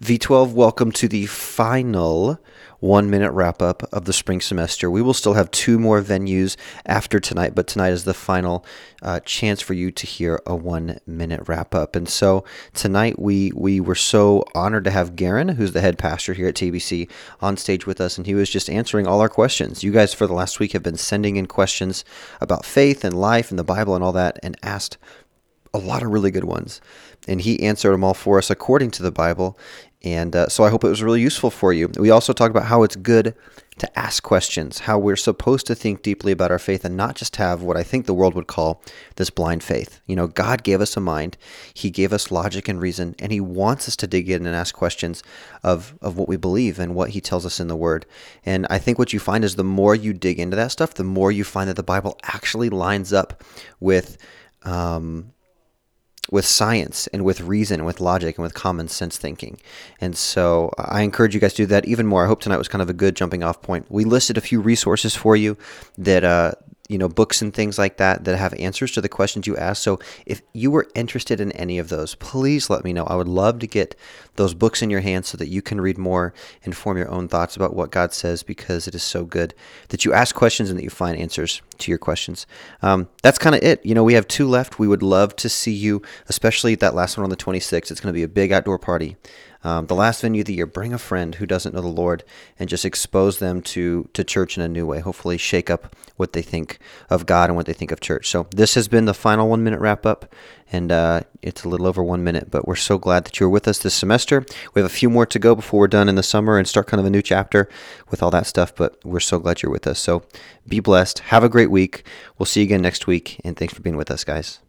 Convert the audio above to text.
V12, welcome to the final one minute wrap up of the spring semester. We will still have two more venues after tonight, but tonight is the final uh, chance for you to hear a one minute wrap up. And so tonight we we were so honored to have Garen, who's the head pastor here at TBC, on stage with us, and he was just answering all our questions. You guys for the last week have been sending in questions about faith and life and the Bible and all that, and asked a lot of really good ones. And he answered them all for us according to the Bible. And uh, so I hope it was really useful for you. We also talked about how it's good to ask questions, how we're supposed to think deeply about our faith and not just have what I think the world would call this blind faith. You know, God gave us a mind, He gave us logic and reason, and He wants us to dig in and ask questions of, of what we believe and what He tells us in the Word. And I think what you find is the more you dig into that stuff, the more you find that the Bible actually lines up with. Um, with science and with reason with logic and with common sense thinking. And so I encourage you guys to do that even more. I hope tonight was kind of a good jumping off point. We listed a few resources for you that uh, you know, books and things like that that have answers to the questions you ask. So if you were interested in any of those, please let me know. I would love to get those books in your hands so that you can read more and form your own thoughts about what God says because it is so good that you ask questions and that you find answers to your questions. Um, that's kind of it. You know, we have two left. We would love to see you, especially that last one on the 26th. It's going to be a big outdoor party. Um, the last venue of the year, bring a friend who doesn't know the Lord and just expose them to, to church in a new way. Hopefully, shake up what they think of God and what they think of church. So, this has been the final one minute wrap up, and uh, it's a little over one minute, but we're so glad that you're with us this semester. We have a few more to go before we're done in the summer and start kind of a new chapter with all that stuff, but we're so glad you're with us. So, be blessed. Have a great week. We'll see you again next week, and thanks for being with us, guys.